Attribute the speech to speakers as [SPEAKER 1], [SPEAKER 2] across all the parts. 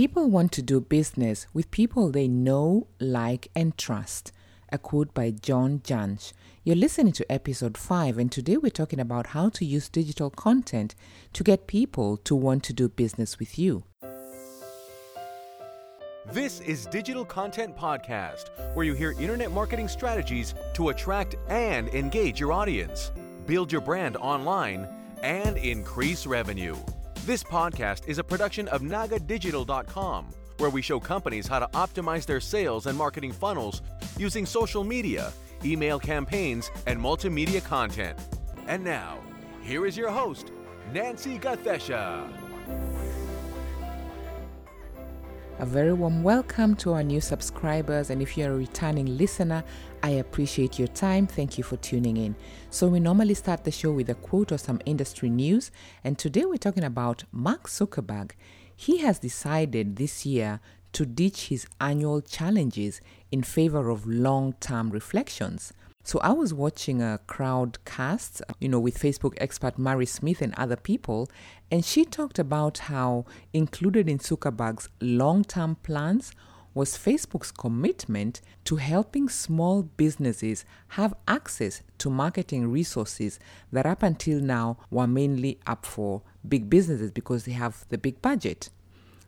[SPEAKER 1] People want to do business with people they know, like, and trust. A quote by John Jantsch. You're listening to episode 5, and today we're talking about how to use digital content to get people to want to do business with you.
[SPEAKER 2] This is Digital Content Podcast, where you hear internet marketing strategies to attract and engage your audience, build your brand online, and increase revenue. This podcast is a production of NagaDigital.com, where we show companies how to optimize their sales and marketing funnels using social media, email campaigns, and multimedia content. And now, here is your host, Nancy Gathesha.
[SPEAKER 1] A very warm welcome to our new subscribers, and if you're a returning listener, I appreciate your time. Thank you for tuning in. So, we normally start the show with a quote or some industry news, and today we're talking about Mark Zuckerberg. He has decided this year to ditch his annual challenges in favor of long term reflections. So I was watching a crowdcast, you know, with Facebook expert Mari Smith and other people, and she talked about how included in Zuckerberg's long-term plans was Facebook's commitment to helping small businesses have access to marketing resources that up until now were mainly up for big businesses because they have the big budget.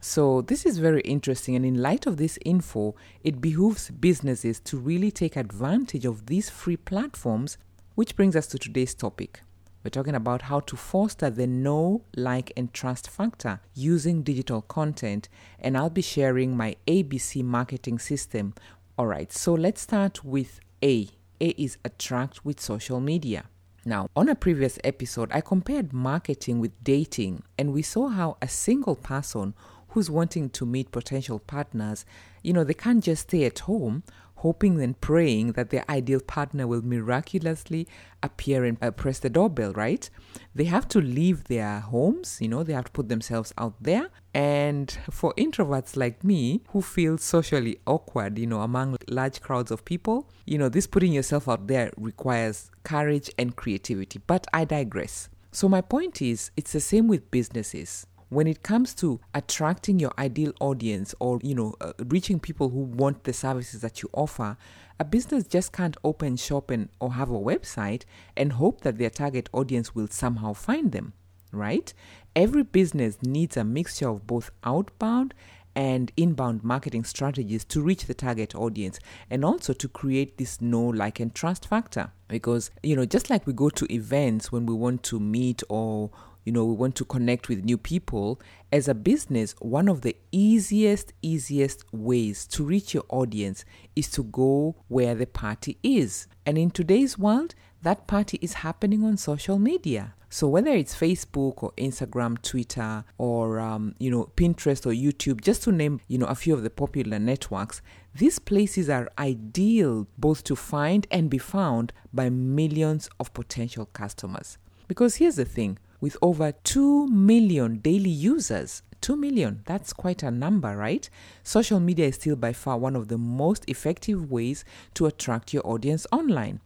[SPEAKER 1] So, this is very interesting, and in light of this info, it behooves businesses to really take advantage of these free platforms, which brings us to today's topic. We're talking about how to foster the know, like, and trust factor using digital content, and I'll be sharing my ABC marketing system. All right, so let's start with A. A is attract with social media. Now, on a previous episode, I compared marketing with dating, and we saw how a single person who's wanting to meet potential partners, you know, they can't just stay at home hoping and praying that their ideal partner will miraculously appear and uh, press the doorbell, right? They have to leave their homes, you know, they have to put themselves out there. And for introverts like me who feel socially awkward, you know, among large crowds of people, you know, this putting yourself out there requires courage and creativity. But I digress. So, my point is, it's the same with businesses when it comes to attracting your ideal audience or you know uh, reaching people who want the services that you offer a business just can't open shop and or have a website and hope that their target audience will somehow find them right? Every business needs a mixture of both outbound and inbound marketing strategies to reach the target audience and also to create this know like and trust factor. Because you know just like we go to events when we want to meet or you know we want to connect with new people. As a business one of the easiest easiest ways to reach your audience is to go where the party is. And in today's world that party is happening on social media. So whether it's facebook or instagram twitter or um, you know pinterest or youtube just to name you know a few of the popular networks these places are ideal both to find and be found by millions of potential customers. Because here's the thing with over 2 million daily users. 2 million, that's quite a number, right? Social media is still by far one of the most effective ways to attract your audience online.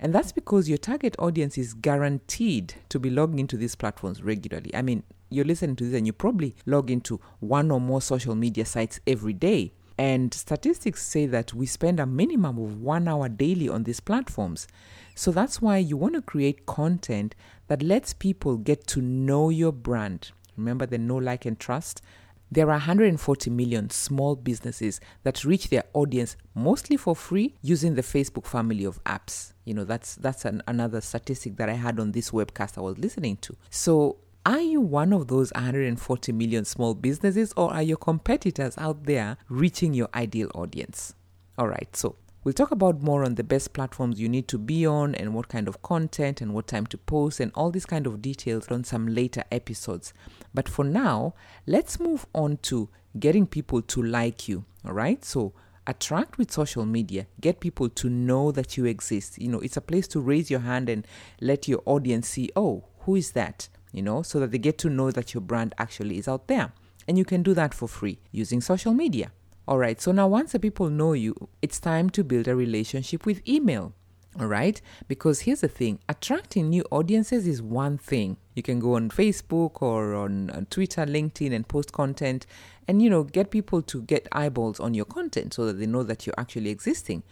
[SPEAKER 1] And that's because your target audience is guaranteed to be logging into these platforms regularly. I mean, you're listening to this and you probably log into one or more social media sites every day. And statistics say that we spend a minimum of one hour daily on these platforms. So that's why you want to create content that lets people get to know your brand. Remember the know, like, and trust? There are 140 million small businesses that reach their audience mostly for free using the Facebook family of apps. You know, that's that's an, another statistic that I had on this webcast I was listening to. So, are you one of those 140 million small businesses or are your competitors out there reaching your ideal audience? All right, so We'll talk about more on the best platforms you need to be on and what kind of content and what time to post and all these kind of details on some later episodes. But for now, let's move on to getting people to like you. All right? So, attract with social media, get people to know that you exist. You know, it's a place to raise your hand and let your audience see, "Oh, who is that?" You know, so that they get to know that your brand actually is out there. And you can do that for free using social media. All right, so now once the people know you, it's time to build a relationship with email. All right, because here's the thing attracting new audiences is one thing. You can go on Facebook or on, Twitter, LinkedIn, and post content and you know get people to get eyeballs on your content so that they know that you're actually existing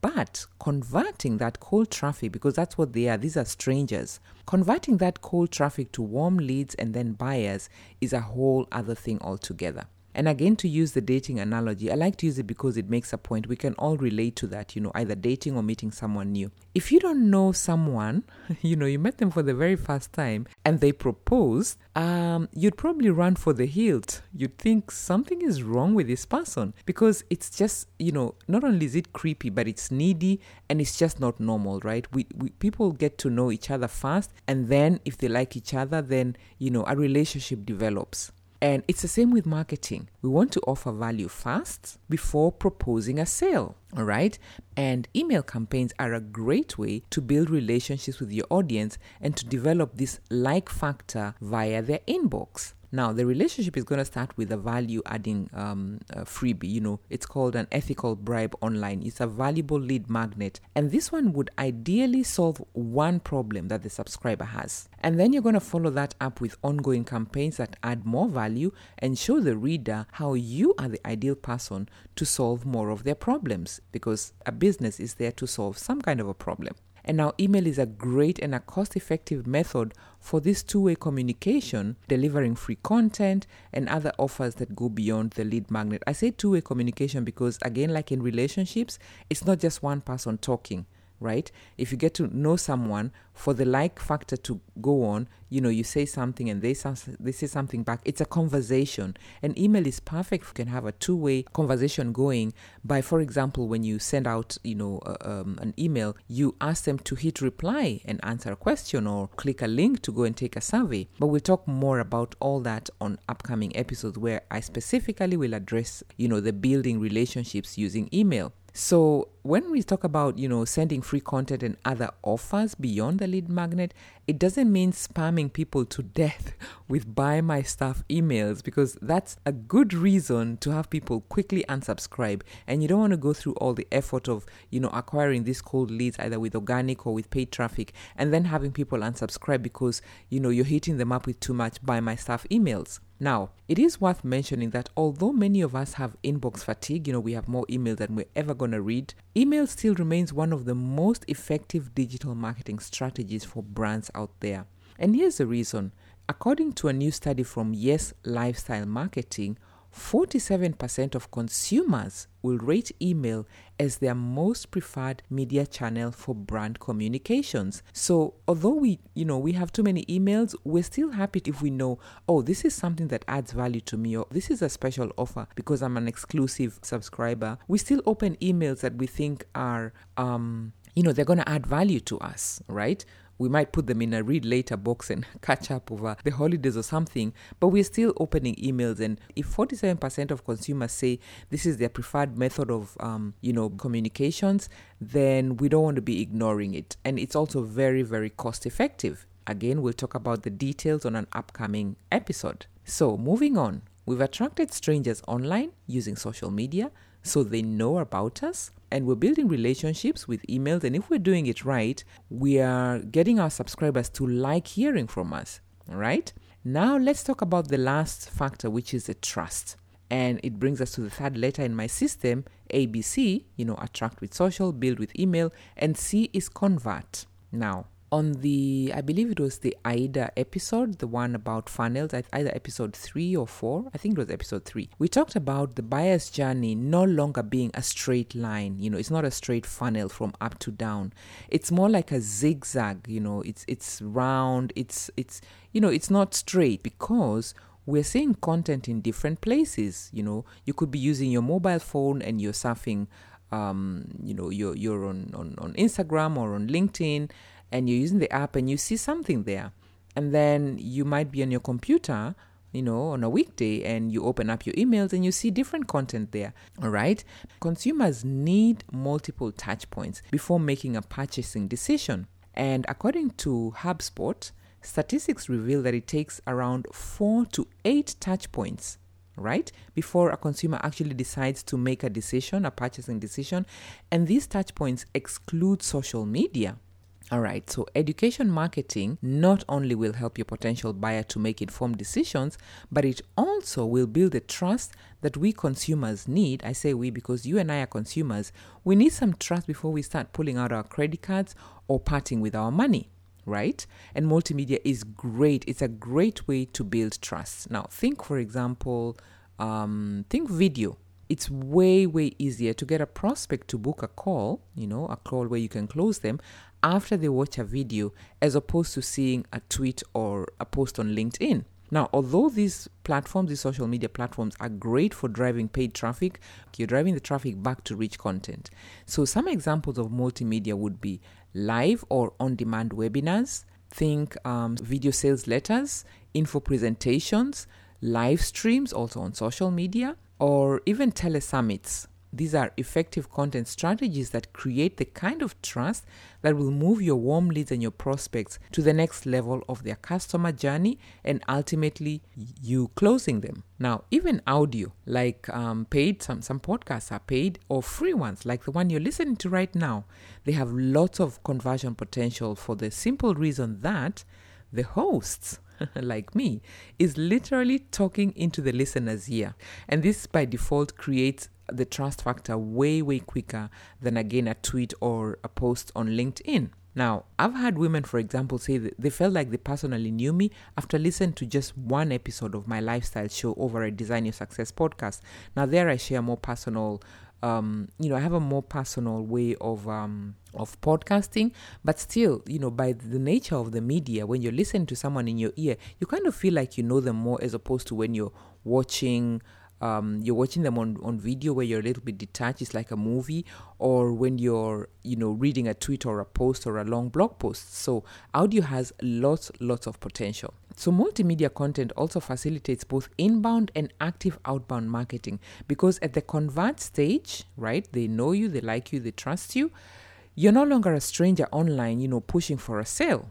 [SPEAKER 1] but converting that cold traffic, because that's what they are, these are strangers, converting that cold traffic to warm leads and then buyers is a whole other thing altogether. And again, to use the dating analogy, I like to use it because it makes a point. We can all relate to that, you know, either dating or meeting someone new. If you don't know someone, you know, you met them for the very first time and they propose, um, you'd probably run for the hilt. You'd think something is wrong with this person because it's just, you know, not only is it creepy, but it's needy and it's just not normal, right? We, we people get to know each other fast, and then if they like each other, then you know a relationship develops. And it's the same with marketing. We want to offer value fast before proposing a sale. All right. And email campaigns are a great way to build relationships with your audience and to develop this like factor via their inbox. Now, the relationship is going to start with a value adding um, freebie. You know, it's called an ethical bribe online. It's a valuable lead magnet. And this one would ideally solve one problem that the subscriber has. And then you're going to follow that up with ongoing campaigns that add more value and show the reader how you are the ideal person to solve more of their problems because a business is there to solve some kind of a problem. And now, email is a great and a cost effective method for this two way communication, delivering free content and other offers that go beyond the lead magnet. I say two way communication because, again, like in relationships, it's not just one person talking right? If you get to know someone, for the like factor to go on, you know, you say something and they, they say something back. It's a conversation. An email is perfect. You can have a two way conversation going by, for example, when you send out, you know, uh, um, an email, you ask them to hit reply and answer a question or click a link to go and take a survey. But we'll talk more about all that on upcoming episodes where I specifically will address, you know, the building relationships using email. So when we talk about, you know, sending free content and other offers beyond the lead magnet, it doesn't mean spamming people to death with buy my stuff emails because that's a good reason to have people quickly unsubscribe and you don't want to go through all the effort of, you know, acquiring these cold leads either with organic or with paid traffic and then having people unsubscribe because, you know, you're hitting them up with too much buy my stuff emails. Now, it is worth mentioning that although many of us have inbox fatigue, you know, we have more emails than we're ever going to read, email still remains one of the most effective digital marketing strategies for brands out there. And here's the reason. According to a new study from Yes Lifestyle Marketing, 47% of consumers will rate email as their most preferred media channel for brand communications. So, although we, you know, we have too many emails, we're still happy if we know, oh, this is something that adds value to me or this is a special offer because I'm an exclusive subscriber. We still open emails that we think are um you know, they're going to add value to us, right? We might put them in a read later box and catch up over the holidays or something, but we're still opening emails. And if 47% of consumers say this is their preferred method of, um, you know, communications, then we don't want to be ignoring it. And it's also very, very cost effective. Again, we'll talk about the details on an upcoming episode. So, moving on, we've attracted strangers online using social media so they know about us and we're building relationships with emails. And if we're doing it right, we are getting our subscribers to like hearing from us. All right. Now let's talk about the last factor, which is the trust. And it brings us to the third letter in my system, ABC, you know, attract with social, build with email, and C is convert. Now, on the, I believe it was the AIDA episode, the one about funnels, either episode three or four. I think it was episode three. We talked about the buyer's journey no longer being a straight line. You know, it's not a straight funnel from up to down. It's more like a zigzag. You know, it's it's round. It's it's you know, it's not straight because we're seeing content in different places. You know, you could be using your mobile phone and you're surfing. Um, you know, you're you're on, on, on Instagram or on LinkedIn and you're using the app and you see something there. And then you might be on your computer, you know, on a weekday and you open up your emails and you see different content there. All right. Consumers need multiple touch points before making a purchasing decision. And according to HubSpot, statistics reveal that it takes around four to eight touch points right before a consumer actually decides to make a decision a purchasing decision and these touch points exclude social media All right, so education marketing not only will help your potential buyer to make informed decisions, but it also will build the trust that we consumers need. I say we because you and I are consumers. We need some trust before we start pulling out our credit cards or parting with our money right? And multimedia is great. It's a great way to build trust. Now, think, for example, um, think video. It's way, way easier to get a prospect to book a call, you know, a call where you can close them after they watch a video as opposed to seeing a tweet or a post on LinkedIn. Now, although these platforms, these social media platforms, are great for driving paid traffic, you're driving the traffic back to rich content. So, some examples of multimedia would be live or on demand webinars, think um, video sales letters, info presentations, live streams also on social media, or even telesummits. These are effective content strategies that create the kind of trust that will move your warm leads and your prospects to the next level of their customer journey and ultimately you closing them. Now, even audio, like um, paid, some, some podcasts are paid or free ones, like the one you're listening to right now, they have lots of conversion potential for the simple reason that the hosts like me, is literally talking into the listener's ear. And this by default creates the trust factor way, way quicker than again a tweet or a post on LinkedIn. Now, I've had women, for example, say they felt like they personally knew me after listening to just one episode of my lifestyle show over a Design Your Success podcast. Now, there I share more personal, um, you know, I have a more personal way of um, of podcasting, but still, you know, by the nature of the media, when you're listening to someone in your ear, you kind of feel like you know them more as opposed to when you're watching um, you're watching them on, on video where you're a little bit detached, it's like a movie, or when you're, you know, reading a tweet or a post or a long blog post. So audio has lots, lots of potential. So multimedia content also facilitates both inbound and active outbound marketing because at the convert stage, right, they know you, they like you, they trust you. You're no longer a stranger online, you know, pushing for a sale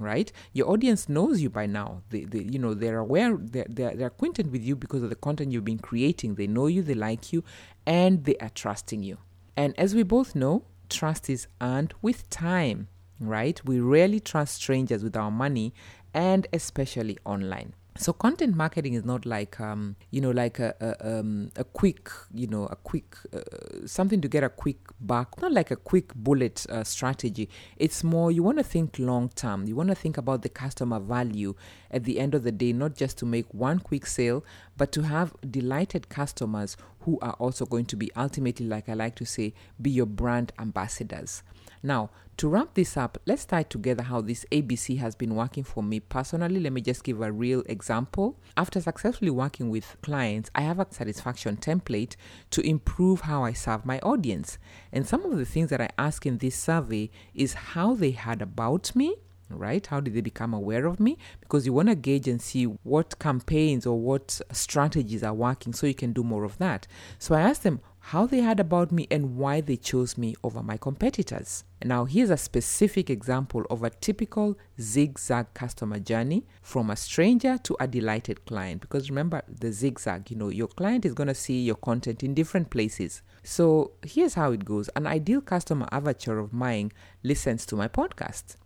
[SPEAKER 1] right? Your audience knows you by now. They, they you know, they're aware, they're, they're, they're acquainted with you because of the content you've been creating. They know you, they like you, and they are trusting you. And as we both know, trust is earned with time, right? We rarely trust strangers with our money, and especially online. So content marketing is not like um, you know like a a, um, a quick you know a quick uh, something to get a quick buck. Not like a quick bullet uh, strategy. It's more you want to think long term. You want to think about the customer value at the end of the day, not just to make one quick sale, but to have delighted customers who are also going to be ultimately, like I like to say, be your brand ambassadors. Now, to wrap this up, let's tie together how this ABC has been working for me personally. Let me just give a real example. After successfully working with clients, I have a satisfaction template to improve how I serve my audience. And some of the things that I ask in this survey is how they heard about me, right? How did they become aware of me? Because you want to gauge and see what campaigns or what strategies are working so you can do more of that. So I asked them how they heard about me and why they chose me over my competitors. Now, here's a specific example of a typical zigzag customer journey from a stranger to a delighted client. Because remember the zigzag, you know, your client is going to see your content in different places. So here's how it goes an ideal customer avatar of mine listens to my podcast.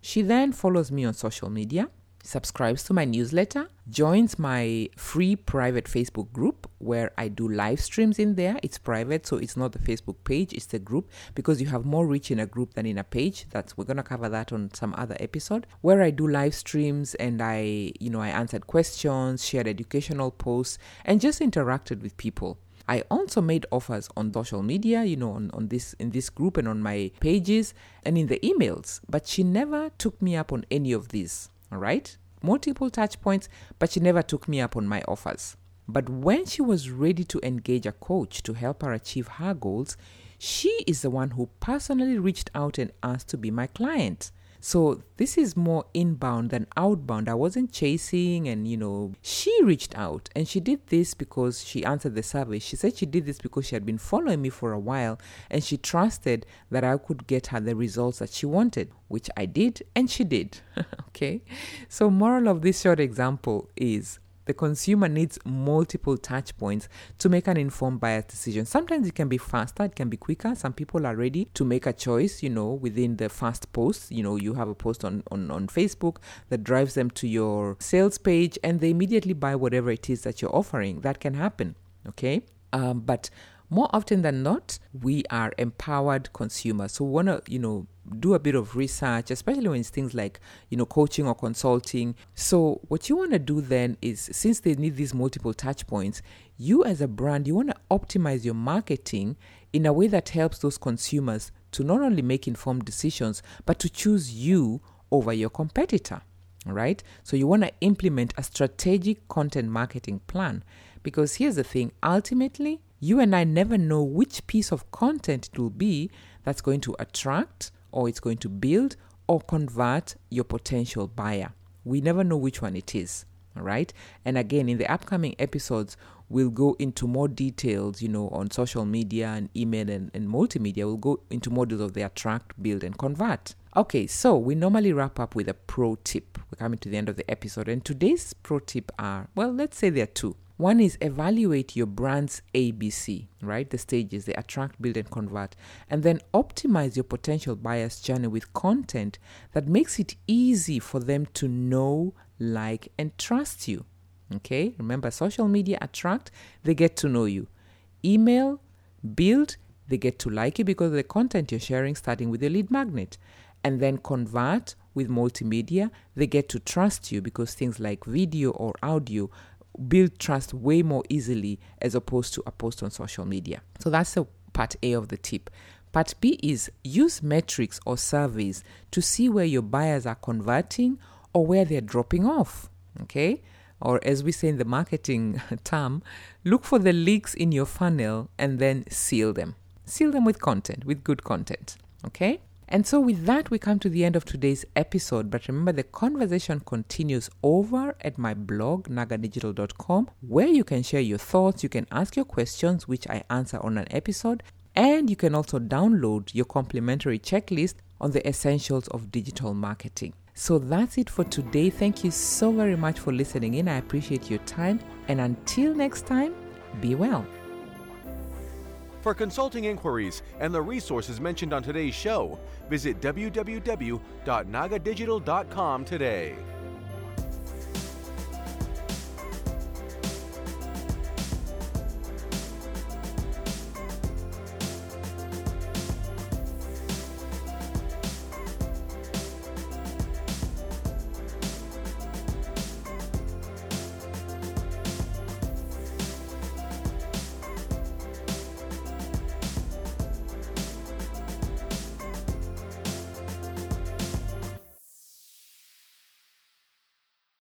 [SPEAKER 1] She then follows me on social media, subscribes to my newsletter, joins my free private Facebook group where I do live streams in there. It's private, so it's not the Facebook page, it's the group because you have more reach in a group than in a page. That's we're going to cover that on some other episode where I do live streams and I, you know, I answered questions, shared educational posts and just interacted with people. I also made offers on social media, you know, on, on this in this group and on my pages and in the emails, but she never took me up on any of these. Right? Multiple touch points, but she never took me up on my offers. But when she was ready to engage a coach to help her achieve her goals, she is the one who personally reached out and asked to be my client. So this is more inbound than outbound. I wasn't chasing and you know, she reached out and she did this because she answered the survey. She said she did this because she had been following me for a while and she trusted that I could get her the results that she wanted, which I did and she did. okay? So moral of this short example is the consumer needs multiple touch points to make an informed buyer's decision. Sometimes it can be faster, it can be quicker. Some people are ready to make a choice, you know, within the first post. You know, you have a post on, on, on Facebook that drives them to your sales page and they immediately buy whatever it is that you're offering. That can happen, okay? Um, but more often than not, we are empowered consumers. So we want to, you know, do a bit of research, especially when it's things like, you know, coaching or consulting. So what you want to do then is since they need these multiple touch points, you as a brand, you want to optimize your marketing in a way that helps those consumers to not only make informed decisions, but to choose you over your competitor. Right. So you want to implement a strategic content marketing plan because here's the thing ultimately, you and I never know which piece of content it will be that's going to attract or it's going to build or convert your potential buyer. We never know which one it is. All right. And again, in the upcoming episodes, we'll go into more details, you know, on social media and email and, and multimedia. We'll go into models of the attract, build, and convert. Okay, so we normally wrap up with a pro tip. We're coming to the end of the episode, and today's pro tip are well, let's say there are two. One is evaluate your brand's ABC, right? The stages, they attract, build, and convert. And then optimize your potential buyer's journey with content that makes it easy for them to know, like, and trust you. Okay? Remember, social media attract, they get to know you. Email, build, they get to like you because of the content you're sharing, starting with your lead magnet. And then convert with multimedia, they get to trust you because things like video or audio build trust way more easily as opposed to a post on social media. So that's the part A of the tip. Part B is use metrics or surveys to see where your buyers are converting or where they're dropping off. Okay? Or as we say in the marketing term, look for the leaks in your funnel and then seal them. Seal them with content, with good content. Okay? And so, with that, we come to the end of today's episode. But remember, the conversation continues over at my blog, nagadigital.com, where you can share your thoughts, you can ask your questions, which I answer on an episode, and you can also download your complimentary checklist on the essentials of digital marketing. So that's it for today. Thank you so very much for listening in. I appreciate your time. And until next time, be well.
[SPEAKER 2] For consulting inquiries and the resources mentioned on today's show, visit www.nagadigital.com today.